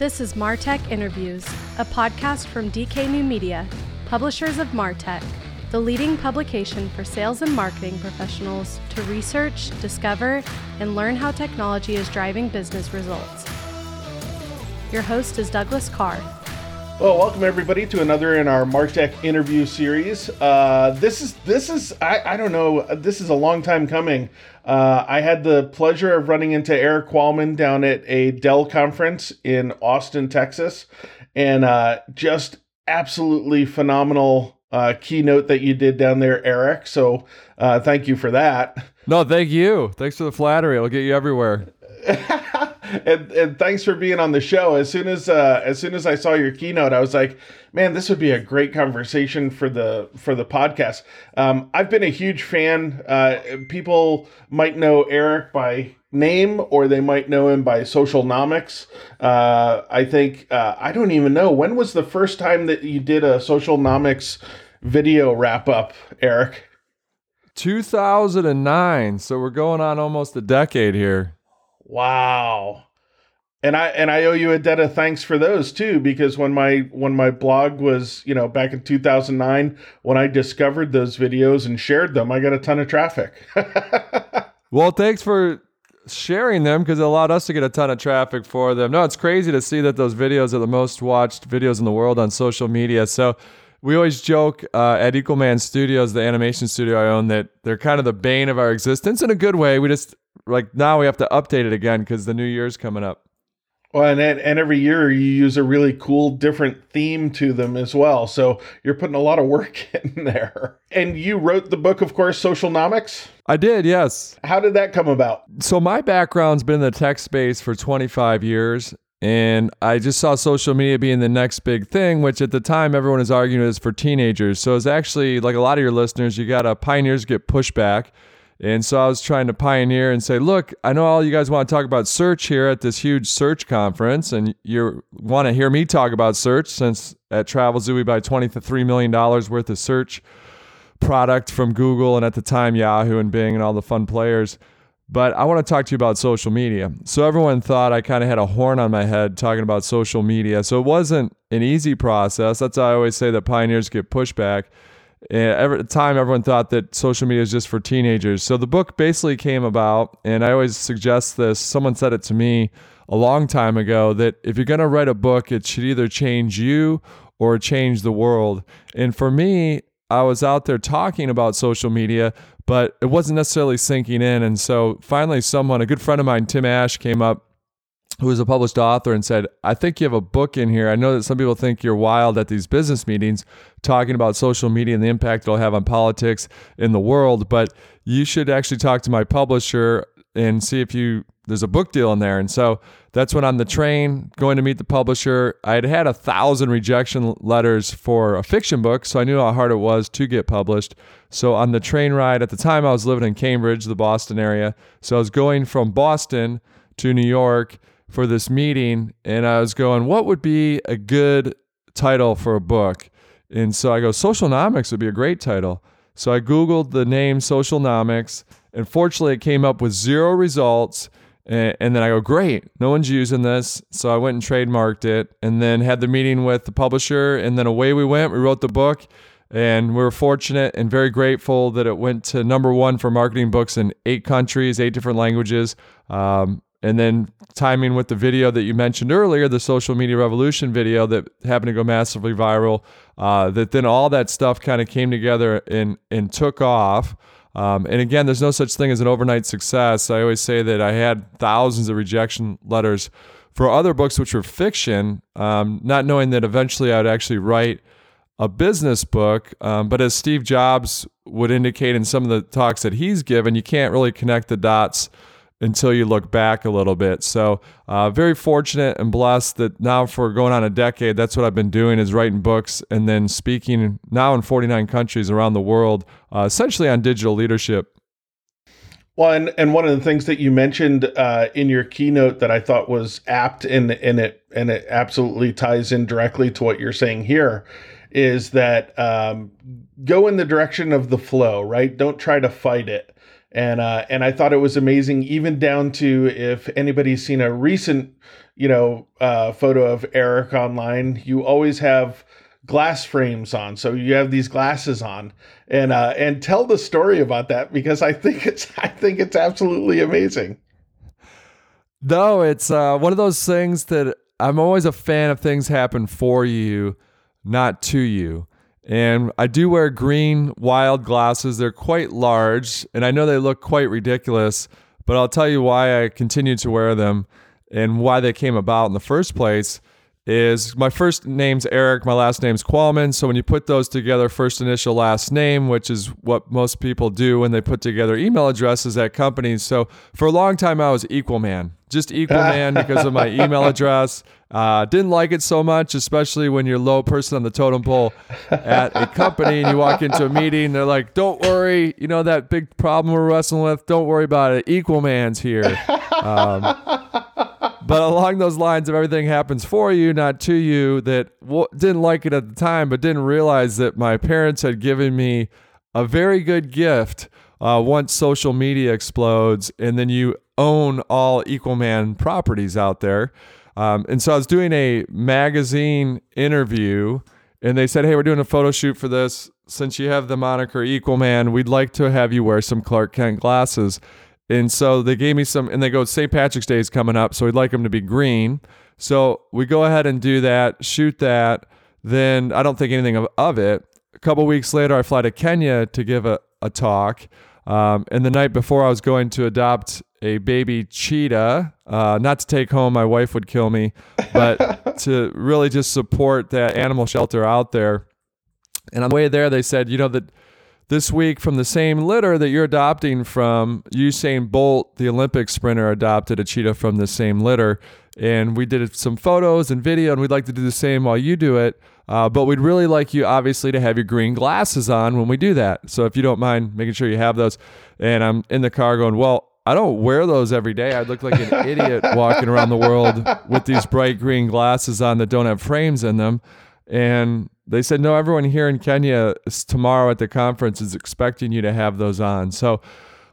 This is Martech Interviews, a podcast from DK New Media, publishers of Martech, the leading publication for sales and marketing professionals to research, discover, and learn how technology is driving business results. Your host is Douglas Karr. Well, welcome everybody to another in our Martech interview series. Uh, this is this is I, I don't know this is a long time coming. Uh, I had the pleasure of running into Erik Qualman down at a Dell conference in Austin, Texas, and uh, just absolutely phenomenal uh, keynote that you did down there, Erik. So uh, thank you for that. No, thank you. Thanks for the flattery. It'll get you everywhere. and, and thanks for being on the show. As soon as uh, as soon as I saw your keynote, I was like, man, this would be a great conversation for the for the podcast. Um, I've been a huge fan. Uh, people might know Erik by name, or they might know him by Socialnomics. Uh, I think uh, I don't even know when was the first time that you did a Socialnomics video wrap up, Erik. 2009. So we're going on almost a decade here. Wow. And I and I owe you a debt of thanks for those too, because when my when my blog was, you know, back in 2009, when I discovered those videos and shared them, I got a ton of traffic. well, thanks for sharing them because it allowed us to get a ton of traffic for them. No, it's crazy to see that those videos are the most watched videos in the world on social media. So we always joke uh, at Equalman Studios, the animation studio I own, that they're kind of the bane of our existence in a good way. We just like now we have to update it again because the new year's coming up. Well, and and every year you use a really cool, different theme to them as well. So you're putting a lot of work in there. And you wrote the book, of course, Socialnomics. I did, yes. How did that come about? So my background's been in the tech space for 25 years, and I just saw social media being the next big thing, which at the time everyone is arguing is for teenagers. So it's actually like a lot of your listeners, you got to pioneers get pushback. And so I was trying to pioneer and say, look, I know all you guys want to talk about search here at this huge search conference, and you want to hear me talk about search since at Travelzoo we buy $23 million worth of search product from Google and at the time Yahoo and Bing and all the fun players. But I want to talk to you about social media. So everyone thought I kind of had a horn on my head talking about social media. So it wasn't an easy process. That's why I always say that pioneers get pushback. Every time everyone thought that social media is just for teenagers. So the book basically came about, and I always suggest this. Someone said it to me a long time ago that if you're going to write a book, it should either change you or change the world. And for me, I was out there talking about social media, but it wasn't necessarily sinking in. And so finally, someone, a good friend of mine, Tim Ash, came up who is a published author and said, I think you have a book in here. I know that some people think you're wild at these business meetings talking about social media and the impact it'll have on politics in the world, but you should actually talk to my publisher and see if you there's a book deal in there. And so that's when on the train going to meet the publisher, I had had a thousand rejection letters for a fiction book, so I knew how hard it was to get published. So on the train ride, at the time I was living in Cambridge, the Boston area. So I was going from Boston to New York for this meeting and I was going, what would be a good title for a book? And so I go, Socialnomics would be a great title. So I Googled the name Socialnomics. And fortunately, it came up with zero results. And, then I go, great, no one's using this. So I went and trademarked it and then had the meeting with the publisher. And then away we went. We wrote the book. And we were fortunate and very grateful that it went to number one for marketing books in eight countries, eight different languages. Um, and then timing with the video that you mentioned earlier, the social media revolution video that happened to go massively viral, uh, that then all that stuff kind of came together and and took off. Um, and again, there's no such thing as an overnight success. I always say that I had thousands of rejection letters for other books which were fiction, um, not knowing that eventually I would actually write a business book. Um, but as Steve Jobs would indicate in some of the talks that he's given, you can't really connect the dots until you look back a little bit. So, uh, very fortunate and blessed that now for going on a decade, that's what I've been doing is writing books and then speaking now in 49 countries around the world, uh, essentially on digital leadership. Well, and, and one of the things that you mentioned uh, in your keynote that I thought was apt and, and it and it absolutely ties in directly to what you're saying here is that um, go in the direction of the flow, right? Don't try to fight it and uh, and I thought it was amazing, even down to if anybody's seen a recent, you know, uh, photo of Erik online, you always have glass frames on, so you have these glasses on, and uh, and tell the story about that because I think it's I think it's absolutely amazing. No, it's uh, one of those things that I'm always a fan of things happen for you, not to you. And I do wear green wild glasses. They're quite large, and I know they look quite ridiculous, but I'll tell you why I continue to wear them and why they came about in the first place is my first name's Erik, my last name's Qualman. So when you put those together, first initial, last name, which is what most people do when they put together email addresses at companies. So for a long time, I was Equal Man, just Equal Man because of my email address. Uh, didn't like it so much, especially when you're low person on the totem pole at a company and you walk into a meeting. They're like, "Don't worry, you know that big problem we're wrestling with. Don't worry about it. Equal man's here." Um, but along those lines of everything happens for you, not to you, that w- didn't like it at the time, but didn't realize that my parents had given me a very good gift uh, once social media explodes and then you own all Equal Man properties out there. Um, and so I was doing a magazine interview and they said, Hey, we're doing a photo shoot for this. Since you have the moniker Equal Man, we'd like to have you wear some Clark Kent glasses. And so they gave me some, and they go, St. Patrick's Day is coming up, so we'd like them to be green. So we go ahead and do that, shoot that. Then I don't think anything of, of it. A couple weeks later, I fly to Kenya to give a, a talk. Um, and the night before, I was going to adopt a baby cheetah, uh, not to take home, my wife would kill me, but to really just support that animal shelter out there. And on the way there, they said, you know, that this week from the same litter that you're adopting from, Usain Bolt, the Olympic sprinter, adopted a cheetah from the same litter. And we did some photos and video, and we'd like to do the same while you do it. Uh, but we'd really like you, obviously, to have your green glasses on when we do that. So if you don't mind making sure you have those. And I'm in the car going, well, I don't wear those every day. I'd look like an idiot walking around the world with these bright green glasses on that don't have frames in them. And they said, no, everyone here in Kenya tomorrow at the conference is expecting you to have those on. So,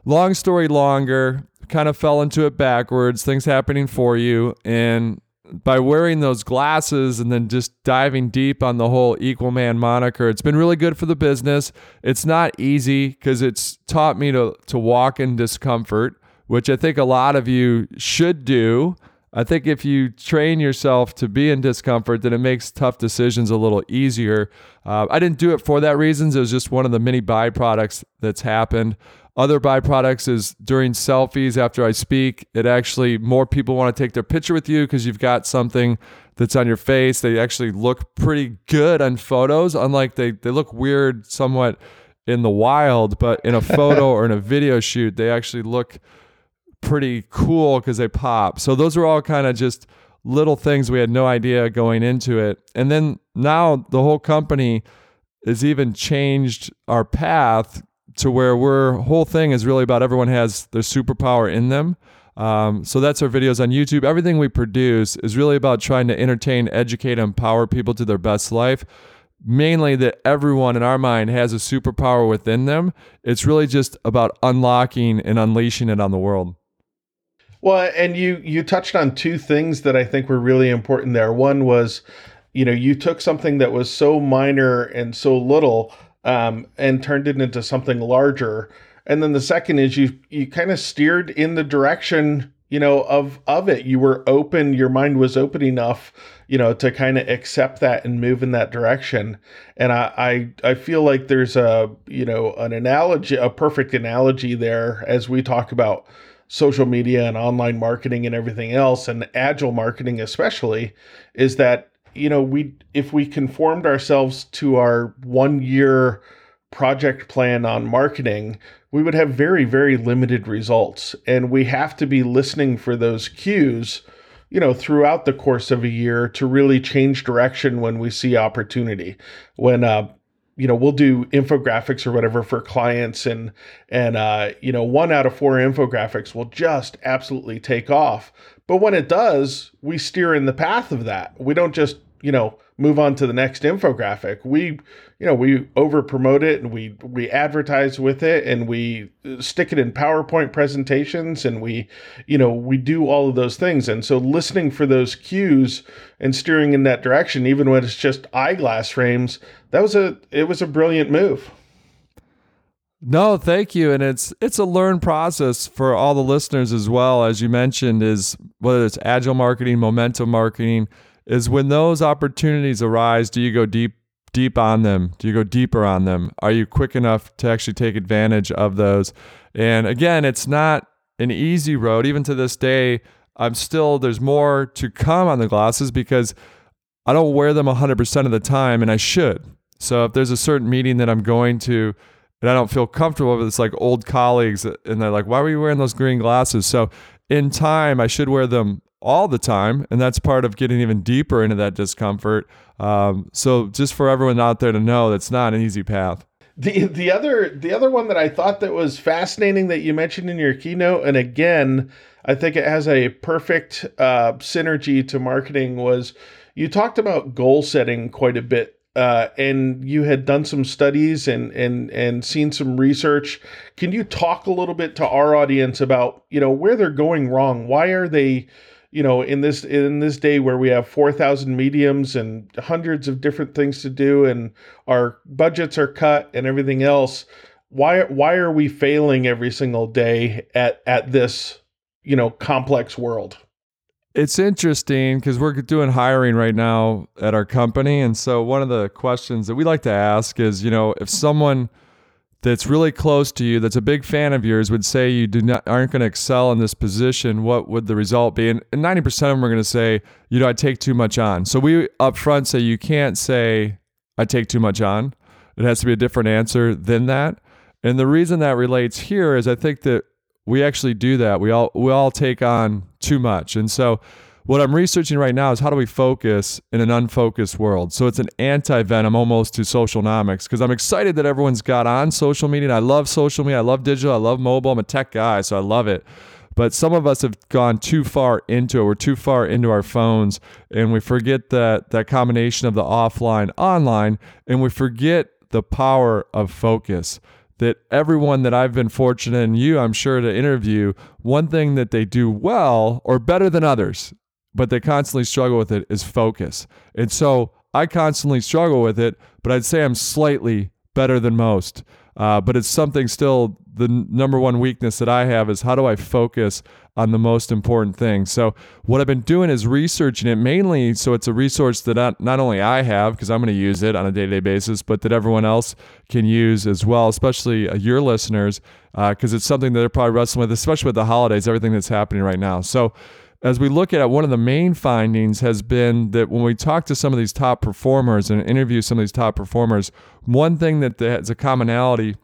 long story longer, kind of fell into it backwards, things happening for you. And by wearing those glasses and then just diving deep on the whole equal man moniker, it's been really good for the business. It's not easy because it's taught me to, to walk in discomfort, which I think a lot of you should do. I think if you train yourself to be in discomfort, then it makes tough decisions a little easier. Uh, I didn't do it for that reasons. It was just one of the many byproducts that's happened. Other byproducts is during selfies after I speak, it actually more people want to take their picture with you because you've got something that's on your face. They actually look pretty good on photos, unlike they, they look weird somewhat in the wild, but in a photo or in a video shoot, they actually look pretty cool because they pop. So those are all kind of just little things we had no idea going into it. And then now the whole company has even changed our path to where we're whole thing is really about everyone has their superpower in them. Um, so that's our videos on YouTube. Everything we produce is really about trying to entertain, educate, empower people to their best life. Mainly that everyone in our mind has a superpower within them. It's really just about unlocking and unleashing it on the world. Well, and you you touched on two things that I think were really important there. One was, you know, you took something that was so minor and so little um, and turned it into something larger. And then the second is you you kind of steered in the direction, you know, of of it. You were open, your mind was open enough, you know, to kind of accept that and move in that direction. And I, I I feel like there's a, you know, an analogy, a perfect analogy there as we talk about social media and online marketing and everything else and agile marketing especially is that you know we if we conformed ourselves to our one year project plan on marketing we would have very very limited results. And we have to be listening for those cues you know throughout the course of a year to really change direction when we see opportunity. When uh, you know we'll do infographics or whatever for clients and and uh, you know one out of four infographics will just absolutely take off. But when it does we steer in the path of that. We don't just you know, move on to the next infographic. We, you know, we over promote it and we we advertise with it and we stick it in PowerPoint presentations and we, you know, we do all of those things. And so listening for those cues and steering in that direction, even when it's just eyeglass frames, that was a it was a brilliant move. No, thank you. And it's it's a learned process for all the listeners as well. As you mentioned, is whether it's agile marketing, momentum marketing, is when those opportunities arise, do you go deep deep on them? Do you go deeper on them? Are you quick enough to actually take advantage of those? And again, it's not an easy road. Even to this day, I'm still there's more to come on the glasses because I don't wear them 100% of the time and I should. So if there's a certain meeting that I'm going to and I don't feel comfortable with it's like old colleagues and they're like, why were you wearing those green glasses? So in time, I should wear them all the time. And that's part of getting even deeper into that discomfort. Um, so just for everyone out there to know, that's not an easy path. The, the other the other one that I thought that was fascinating that you mentioned in your keynote, and again, I think it has a perfect uh, synergy to marketing was you talked about goal setting quite a bit uh, and you had done some studies and and and seen some research. Can you talk a little bit to our audience about you know where they're going wrong? Why are they, you know, in this in this day where we have four thousand mediums and hundreds of different things to do, and our budgets are cut and everything else? Why why are we failing every single day at at this you know complex world? it's interesting because we're doing hiring right now at our company. And so one of the questions that we like to ask is, you know, if someone that's really close to you, that's a big fan of yours, would say you do not aren't going to excel in this position, what would the result be? And, and 90% of them are going to say, you know, I take too much on. So we up front say you can't say I take too much on. It has to be a different answer than that. And the reason that relates here is I think that we actually do that. We all we all take on too much. And so what I'm researching right now is how do we focus in an unfocused world? So it's an anti-venom almost to socialnomics because I'm excited that everyone's got on social media. I love social media. I love digital. I love mobile. I'm a tech guy, so I love it. But some of us have gone too far into it. We're too far into our phones and we forget that that combination of the offline online and we forget the power of focus that everyone that I've been fortunate and you, I'm sure, to interview, one thing that they do well or better than others, but they constantly struggle with it is focus. And so I constantly struggle with it, but I'd say I'm slightly better than most. Uh, but it's something still the number one weakness that I have is how do I focus on the most important thing. So what I've been doing is researching it mainly so it's a resource that not, not only I have because I'm going to use it on a day-to-day basis, but that everyone else can use as well, especially uh, your listeners, because uh, it's something that they're probably wrestling with, especially with the holidays, everything that's happening right now. So as we look at it, one of the main findings has been that when we talk to some of these top performers and interview some of these top performers, one thing that has a commonality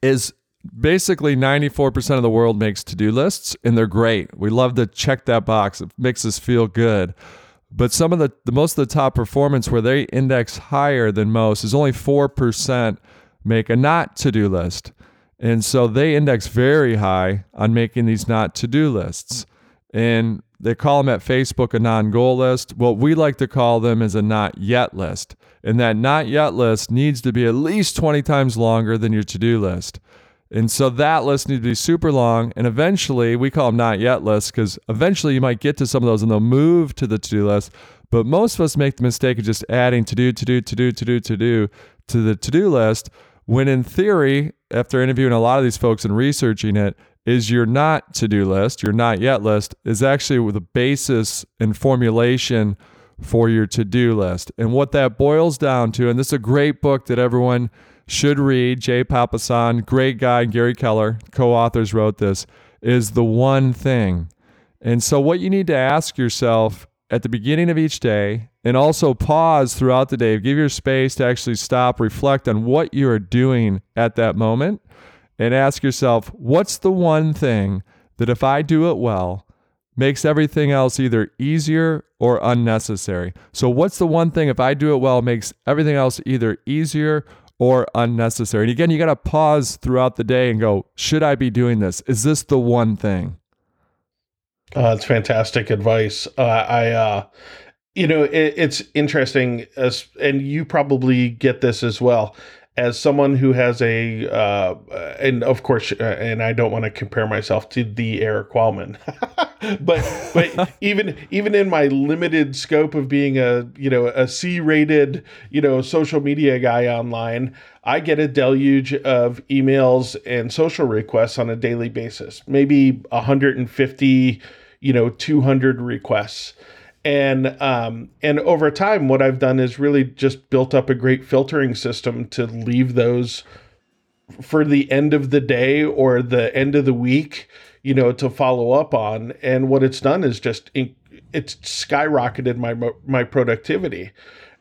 is basically 94% of the world makes to-do lists and they're great. We love to check that box. It makes us feel good. But some of the, the most of the top performance where they index higher than most is only 4% make a not to-do list. And so they index very high on making these not to-do lists. And they call them at Facebook a non-goal list. What we like to call them is a not yet list. And that not yet list needs to be at least 20 times longer than your to-do list. And so that list needs to be super long. And eventually, we call them not yet lists because eventually you might get to some of those and they'll move to the to do list. But most of us make the mistake of just adding to do, to do, to do, to do, to do to the to do list. When in theory, after interviewing a lot of these folks and researching it, is your not to do list, your not yet list, is actually the basis and formulation for your to do list. And what that boils down to, and this is a great book that everyone should read. Jay Papasan, great guy, Gary Keller, co authors wrote this, is the one thing. And so, what you need to ask yourself at the beginning of each day, and also pause throughout the day, give your space to actually stop, reflect on what you are doing at that moment, and ask yourself, what's the one thing that if I do it well, makes everything else either easier or unnecessary. So, what's the one thing if I do it well makes everything else either easier or unnecessary. And again, you got to pause throughout the day and go, should I be doing this? Is this the one thing? Uh, fantastic advice. Uh, I uh, You know, it, it's interesting, as, and you probably get this as well. As someone who has a, uh, and of course, uh, and I don't want to compare myself to the Erik Qualman, but but even even in my limited scope of being a you know a C-rated you know social media guy online, I get a deluge of emails and social requests on a daily basis, maybe 150, you know, 200 requests and um, and over time what i've done is really just built up a great filtering system to leave those for the end of the day or the end of the week you know to follow up on. And what it's done is just it's skyrocketed my my productivity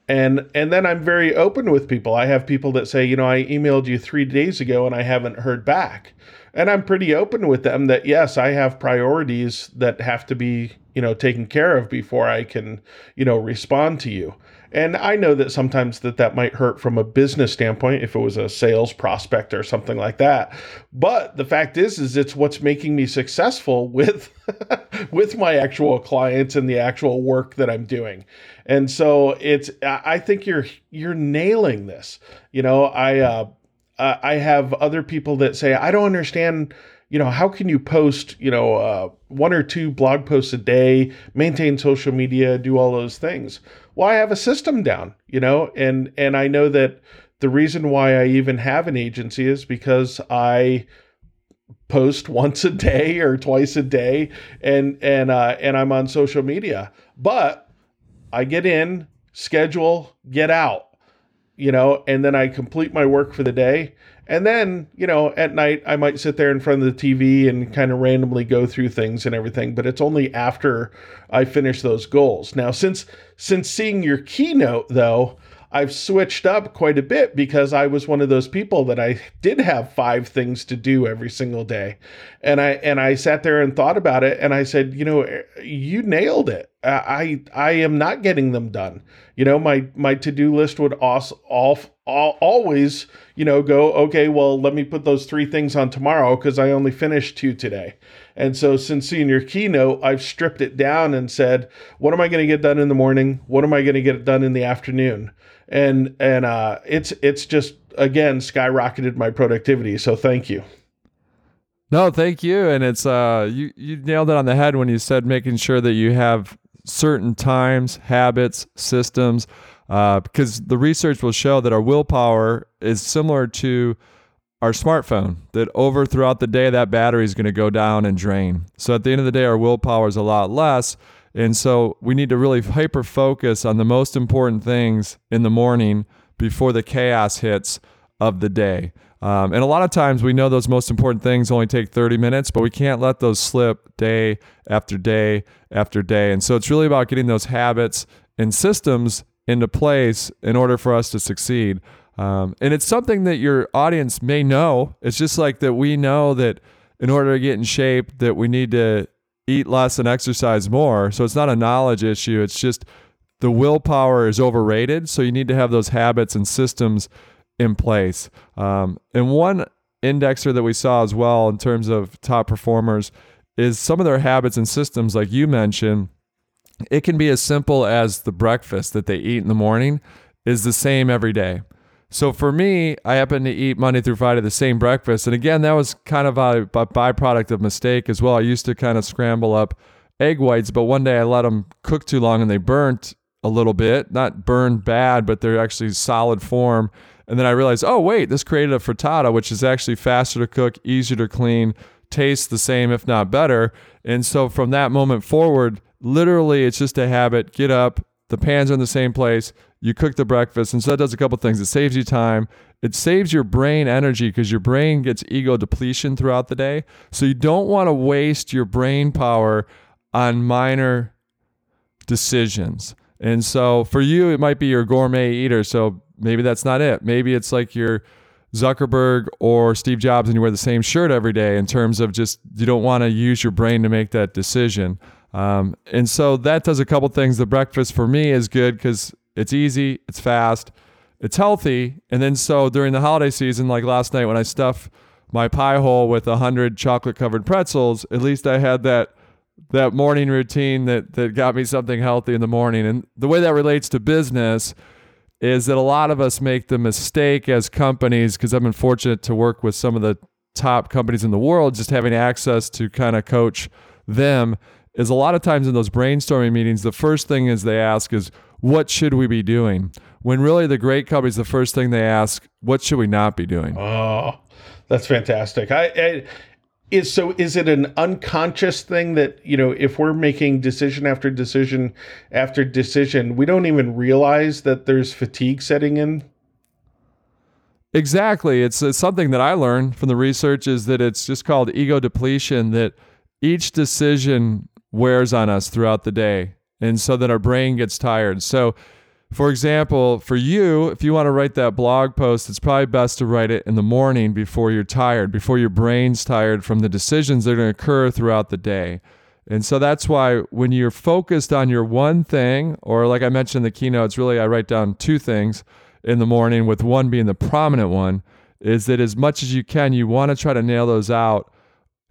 and and then i'm very open with people i have people that say you know i emailed you 3 days ago and i haven't heard back and i'm pretty open with them that yes i have priorities that have to be you know taken care of before I can you know respond to you. And I know that sometimes that that might hurt from a business standpoint if it was a sales prospect or something like that. But the fact is is it's what's making me successful with with my actual clients and the actual work that I'm doing. And so it's I think you're you're nailing this. You know, I uh I have other people that say I don't understand you know, how can you post, you know, uh, one or two blog posts a day, maintain social media, do all those things? Well, I have a system down, you know, and and I know that the reason why I even have an agency is because I post once a day or twice a day, and and uh, and I'm on social media, but I get in, schedule, get out, you know, and then I complete my work for the day and then, you know, at night, I might sit there in front of the TV and kind of randomly go through things and everything, but it's only after I finish those goals. Now, since since seeing your keynote though, I've switched up quite a bit because I was one of those people that I did have five things to do every single day. And I and I sat there and thought about it and I said, you know, eh, you nailed it. I I am not getting them done. You know, my my to-do list would also all, all always, you know, go, okay, well, let me put those three things on tomorrow because I only finished two today. And so since seeing your keynote, I've stripped it down and said, what am I going to get done in the morning? What am I going to get done in the afternoon? And and uh it's it's just again skyrocketed my productivity. So thank you. No, thank you. And it's uh you you nailed it on the head when you said making sure that you have certain times, habits, systems, uh, because the research will show that our willpower is similar to our smartphone, that over throughout the day, that battery is going to go down and drain. So at the end of the day, our willpower is a lot less. And so we need to really hyper focus on the most important things in the morning before the chaos hits of the day. Um, and a lot of times we know those most important things only take 30 minutes, but we can't let those slip day after day after day. And so it's really about getting those habits and systems into place in order for us to succeed. Um, and it's something that your audience may know. It's just like that we know that in order to get in shape, that we need to eat less and exercise more. So it's not a knowledge issue. It's just the willpower is overrated. So you need to have those habits and systems in place. Um, and one indexer that we saw as well in terms of top performers is some of their habits and systems, like you mentioned. It can be as simple as the breakfast that they eat in the morning is the same every day. So for me, I happen to eat Monday through Friday the same breakfast. And again, that was kind of a, a byproduct of mistake as well. I used to kind of scramble up egg whites, but one day I let them cook too long and they burnt a little bit. Not burned bad, but they're actually solid form. And then I realized, oh, wait, this created a frittata, which is actually faster to cook, easier to clean, tastes the same, if not better. And so from that moment forward, literally, it's just a habit. Get up, the pans are in the same place, you cook the breakfast. And so that does a couple things. It saves you time, it saves your brain energy because your brain gets ego depletion throughout the day. So you don't want to waste your brain power on minor decisions. And so for you, it might be your gourmet eater. So maybe that's not it. Maybe it's like you're Zuckerberg or Steve Jobs and you wear the same shirt every day in terms of just you don't want to use your brain to make that decision. Um, and so that does a couple things. The breakfast for me is good because it's easy, it's fast, it's healthy. And then so during the holiday season, like last night when I stuffed my pie hole with a hundred chocolate covered pretzels, at least I had that that morning routine that that got me something healthy in the morning. And the way that relates to business is that a lot of us make the mistake as companies because I've been fortunate to work with some of the top companies in the world just having access to kind of coach them is a lot of times in those brainstorming meetings the first thing is they ask is what should we be doing? When really the great companies the first thing they ask what should we not be doing? Oh that's fantastic. I, I is so is it an unconscious thing that you know if we're making decision after decision after decision we don't even realize that there's fatigue setting in? Exactly. It's, it's something that i learned from the research is that it's just called ego depletion that each decision wears on us throughout the day and so that our brain gets tired so for example, for you, if you want to write that blog post, it's probably best to write it in the morning before you're tired, before your brain's tired from the decisions that are going to occur throughout the day. And so that's why when you're focused on your one thing, or like I mentioned in the keynote, it's really I write down two things in the morning, with one being the prominent one, is that as much as you can, you want to try to nail those out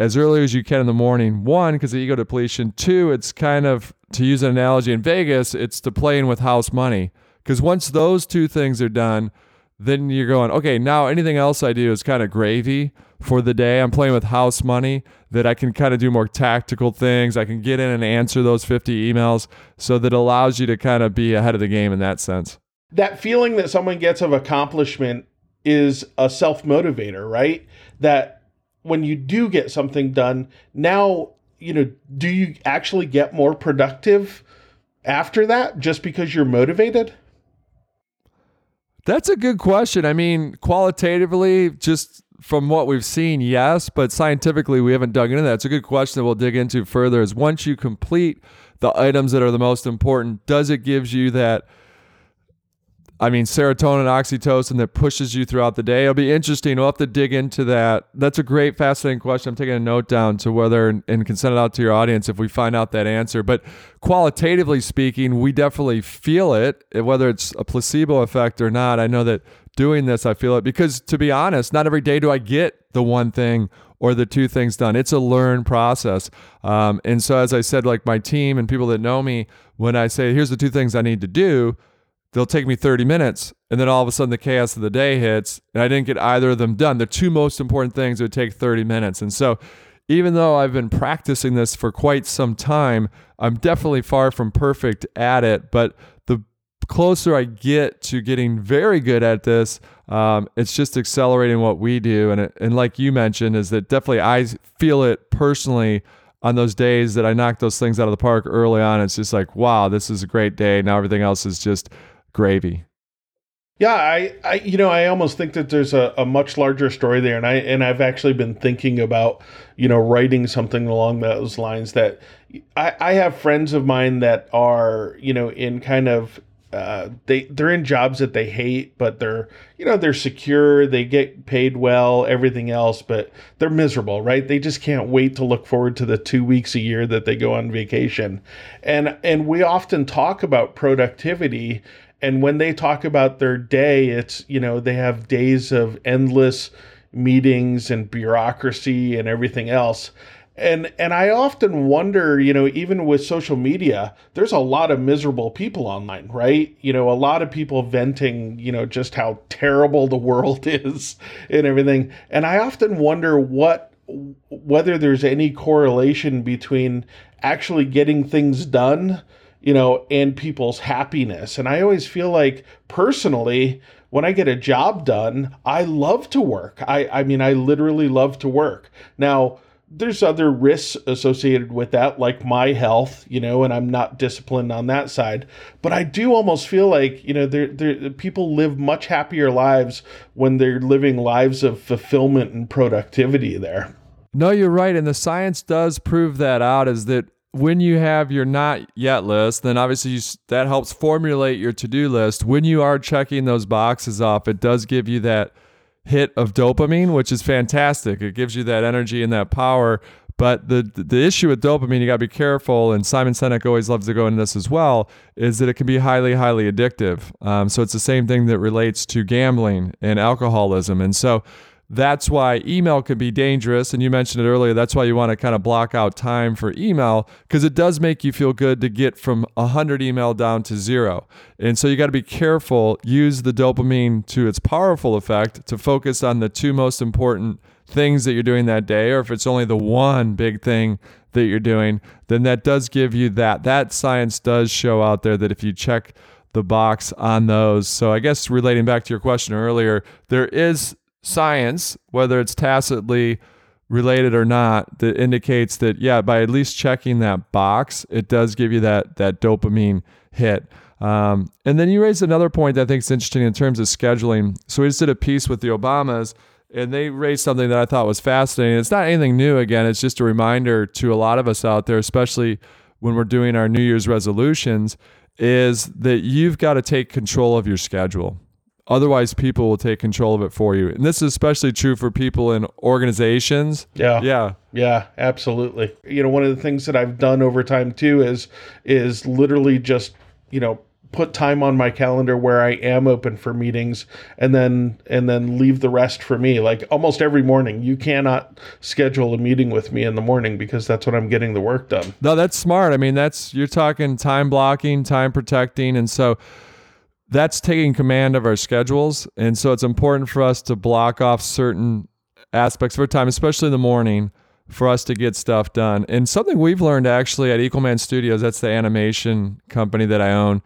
as early as you can in the morning. One, because of ego depletion. Two, it's kind of to use an analogy in Vegas, it's to playing with house money. Because once those two things are done, then you're going, okay, now anything else I do is kind of gravy for the day. I'm playing with house money that I can kind of do more tactical things. I can get in and answer those 50 emails so that allows you to kind of be ahead of the game in that sense. That feeling that someone gets of accomplishment is a self motivator, right? That when you do get something done, now you know, do you actually get more productive after that just because you're motivated? That's a good question. I mean, qualitatively, just from what we've seen, yes, but scientifically, we haven't dug into that. It's a good question that we'll dig into further. Is once you complete the items that are the most important, does it gives you that I mean, serotonin, oxytocin that pushes you throughout the day. It'll be interesting. We'll have to dig into that. That's a great, fascinating question. I'm taking a note down to whether and can send it out to your audience if we find out that answer. But qualitatively speaking, we definitely feel it, whether it's a placebo effect or not. I know that doing this, I feel it because to be honest, not every day do I get the one thing or the two things done. It's a learned process. Um, and so, as I said, like my team and people that know me, when I say, here's the two things I need to do, they'll take me 30 minutes and then all of a sudden the chaos of the day hits and I didn't get either of them done. The two most important things would take 30 minutes. And so even though I've been practicing this for quite some time, I'm definitely far from perfect at it. But the closer I get to getting very good at this, um, it's just accelerating what we do. And, it, and like you mentioned, is that definitely I feel it personally on those days that I knock those things out of the park early on. It's just like, wow, this is a great day. Now everything else is just gravy. Yeah, I, I, you know, I almost think that there's a, a much larger story there, and I and I've actually been thinking about, you know, writing something along those lines. That I, I have friends of mine that are, you know, in kind of uh, they they're in jobs that they hate, but they're you know they're secure, they get paid well, everything else, but they're miserable, right? They just can't wait to look forward to the two weeks a year that they go on vacation, and and we often talk about productivity and when they talk about their day it's you know they have days of endless meetings and bureaucracy and everything else and and I often wonder, you know, even with social media, there's a lot of miserable people online, right? You know, a lot of people venting, you know, just how terrible the world is and everything. And I often wonder what whether there's any correlation between actually getting things done you know, and people's happiness. And I always feel like personally, when I get a job done, I love to work. I, I mean, I literally love to work. Now, there's other risks associated with that, like my health, you know, and I'm not disciplined on that side. But I do almost feel like, you know, there, there, people live much happier lives when they're living lives of fulfillment and productivity there. No, you're right. And the science does prove that out is that when you have your not yet list, then obviously you, that helps formulate your to do list. When you are checking those boxes off, it does give you that hit of dopamine, which is fantastic. It gives you that energy and that power. But the the issue with dopamine, you got to be careful. And Simon Sinek always loves to go into this as well. Is that it can be highly, highly addictive. Um, so it's the same thing that relates to gambling and alcoholism. And so that's why email can be dangerous. And you mentioned it earlier. That's why you want to kind of block out time for email because it does make you feel good to get from 100 email down to zero. And so you got to be careful. Use the dopamine to its powerful effect to focus on the two most important things that you're doing that day. Or if it's only the one big thing that you're doing, then that does give you that. That science does show out there that if you check the box on those. So I guess relating back to your question earlier, there is science, whether it's tacitly related or not, that indicates that yeah, by at least checking that box, it does give you that that dopamine hit. Um, and then you raised another point that I think is interesting in terms of scheduling. So we just did a piece with the Obamas, and they raised something that I thought was fascinating. It's not anything new. Again, it's just a reminder to a lot of us out there, especially when we're doing our New Year's resolutions, is that you've got to take control of your schedule. Otherwise, people will take control of it for you. And this is especially true for people in organizations. Yeah. Yeah. Yeah, absolutely. You know, one of the things that I've done over time too is is literally just, you know, put time on my calendar where I am open for meetings and then and then leave the rest for me. Like almost every morning, you cannot schedule a meeting with me in the morning because that's when I'm getting the work done. No, that's smart. I mean, that's you're talking time blocking, time protecting, and so that's taking command of our schedules. And so it's important for us to block off certain aspects of our time, especially in the morning, for us to get stuff done. And something we've learned actually at Equalman Studios, that's the animation company that I own,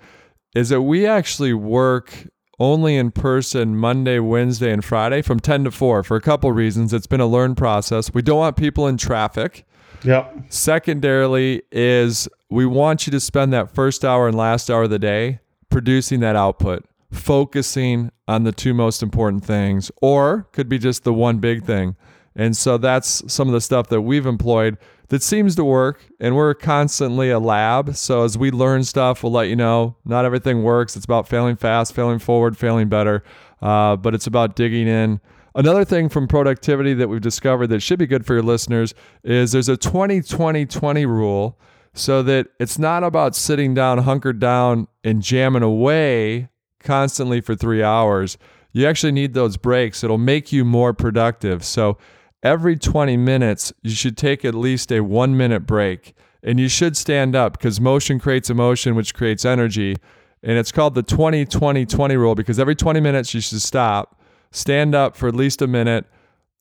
is that we actually work only in person Monday, Wednesday, and Friday from 10 to 4 for a couple reasons. It's been a learned process. We don't want people in traffic. Yep. Secondarily, is we want you to spend that first hour and last hour of the day producing that output, focusing on the two most important things, or could be just the one big thing. And so that's some of the stuff that we've employed that seems to work. And we're constantly a lab. So as we learn stuff, we'll let you know. Not everything works. It's about failing fast, failing forward, failing better. Uh, but it's about digging in. Another thing from productivity that we've discovered that should be good for your listeners is there's a 20 20 20 rule so that it's not about sitting down, hunkered down, and jamming away constantly for three hours. You actually need those breaks. It'll make you more productive. So every 20 minutes, you should take at least a one minute break. And you should stand up because motion creates emotion, which creates energy. And it's called the 20 20 20 rule because every 20 minutes, you should stop, stand up for at least a minute,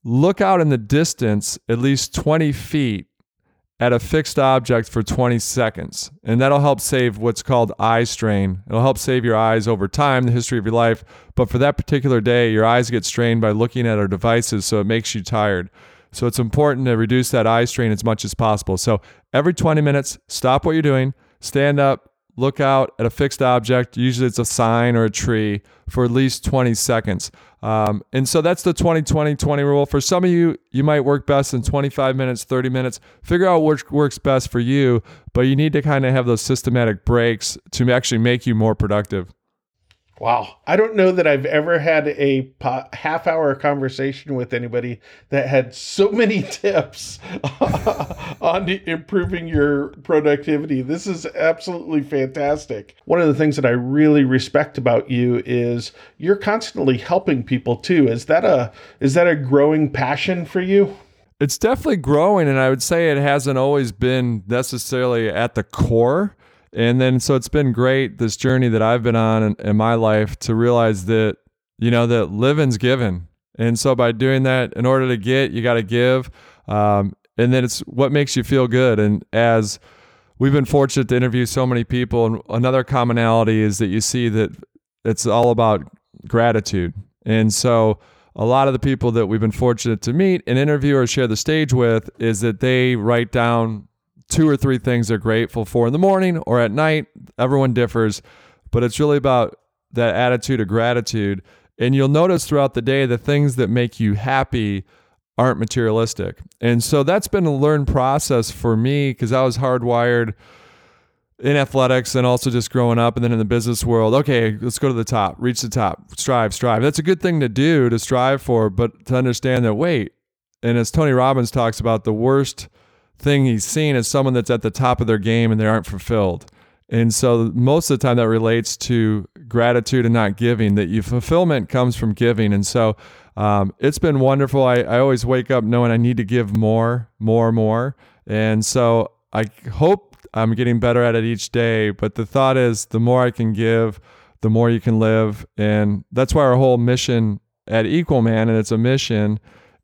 look out in the distance at least 20 feet at a fixed object for 20 seconds. And that'll help save what's called eye strain. It'll help save your eyes over time, the history of your life. But for that particular day, your eyes get strained by looking at our devices, so it makes you tired. So it's important to reduce that eye strain as much as possible. So every 20 minutes, stop what you're doing, stand up, look out at a fixed object. Usually it's a sign or a tree for at least 20 seconds. Um, and so that's the 20 20 20 rule. For some of you, you might work best in 25 minutes, 30 minutes. Figure out what works best for you, but you need to kind of have those systematic breaks to actually make you more productive. Wow. I don't know that I've ever had a po- half hour conversation with anybody that had so many tips on improving your productivity. This is absolutely fantastic. One of the things that I really respect about you is you're constantly helping people too. Is that a is that a growing passion for you? It's definitely growing and I would say it hasn't always been necessarily at the core and then so it's been great this journey that I've been on in, in my life to realize that you know that living's given, and so by doing that, in order to get, you got to give, um, and then it's what makes you feel good. And as we've been fortunate to interview so many people, and another commonality is that you see that it's all about gratitude, and so a lot of the people that we've been fortunate to meet and interview or share the stage with is that they write down two or three things they're grateful for in the morning or at night. Everyone differs, but it's really about that attitude of gratitude. And you'll notice throughout the day the things that make you happy aren't materialistic. And so that's been a learned process for me because I was hardwired in athletics and also just growing up and then in the business world. Okay, let's go to the top, reach the top, strive, strive. That's a good thing to do to strive for, but to understand that, wait, and as Tony Robbins talks about, the worst thing he's seen is someone that's at the top of their game and they aren't fulfilled. And so most of the time that relates to gratitude and not giving, that you fulfillment comes from giving. And so um, it's been wonderful. I, I always wake up knowing I need to give more, more, more. And so I hope I'm getting better at it each day. But the thought is the more I can give, the more you can live. And that's why our whole mission at Equal Man, and it's a mission,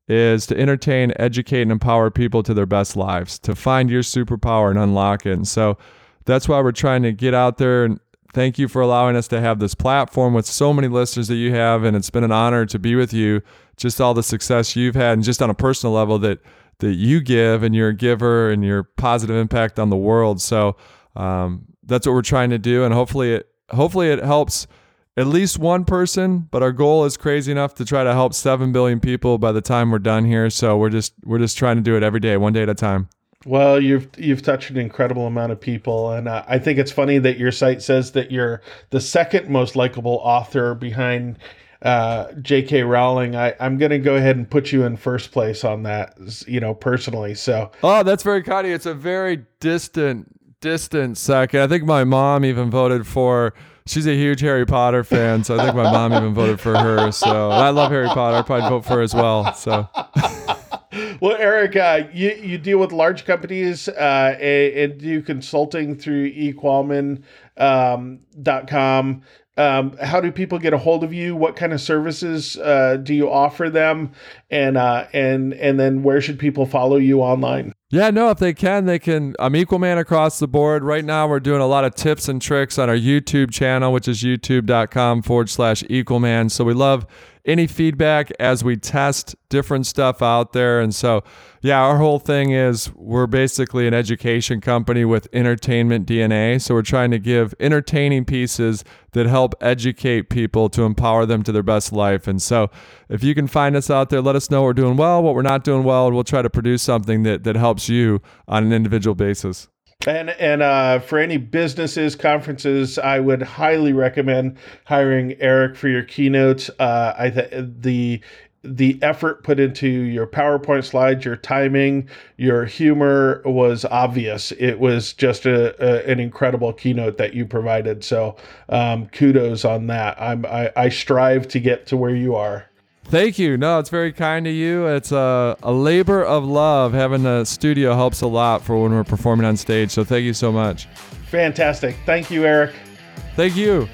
is to entertain, educate, and empower people to their best lives, to find your superpower and unlock it. And so that's why we're trying to get out there. And thank you for allowing us to have this platform with so many listeners that you have. And it's been an honor to be with you. Just all the success you've had and just on a personal level that that you give and you're a giver and your positive impact on the world. So um, that's what we're trying to do. And hopefully it hopefully it helps at least one person but our goal is crazy enough to try to help 7 billion people by the time we're done here so we're just we're just trying to do it every day one day at a time well, you've you've touched an incredible amount of people, and uh, I think it's funny that your site says that you're the second most likable author behind uh, J.K. Rowling. I, I'm going to go ahead and put you in first place on that, you know, personally. So, oh, that's very kind. It's a very distant, distant second. I think my mom even voted for. She's a huge Harry Potter fan, so I think my mom even voted for her. So I love Harry Potter. I'd probably vote for her as well. So. well, Erik, uh, you you deal with large companies uh, and, and, do consulting through equalman.com. Um. Um, how do people get a hold of you? What kind of services uh, do you offer them? And uh, and and then where should people follow you online? Yeah, no, if they can, they can. I'm Equal Man across the board. Right now, we're doing a lot of tips and tricks on our YouTube channel, which is youtube.com forward slash Equal Man. So we love any feedback as we test different stuff out there. And so, yeah, our whole thing is we're basically an education company with entertainment DNA. So we're trying to give entertaining pieces that help educate people to empower them to their best life. And so, if you can find us out there, let us know what we're doing well, what we're not doing well, and we'll try to produce something that, that helps you on an individual basis. And and uh, for any businesses, conferences, I would highly recommend hiring Erik for your keynotes. Uh, I th- the the effort put into your PowerPoint slides, your timing, your humor was obvious. It was just a, a an incredible keynote that you provided. So um, kudos on that. I'm I, I strive to get to where you are. Thank you. No, it's very kind of you. It's a, a labor of love. Having a studio helps a lot for when we're performing on stage. So thank you so much. Fantastic. Thank you, Erik. Thank you.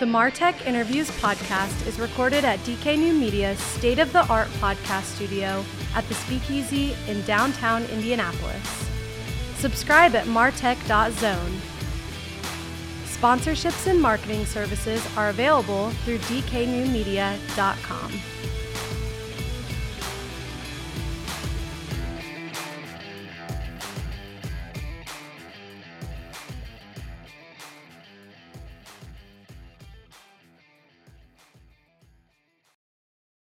The Martech Interviews podcast is recorded at DK New Media's state of the art podcast studio at the Speakeasy in downtown Indianapolis. Subscribe at martech.zone. Sponsorships and marketing services are available through dknewmedia.com.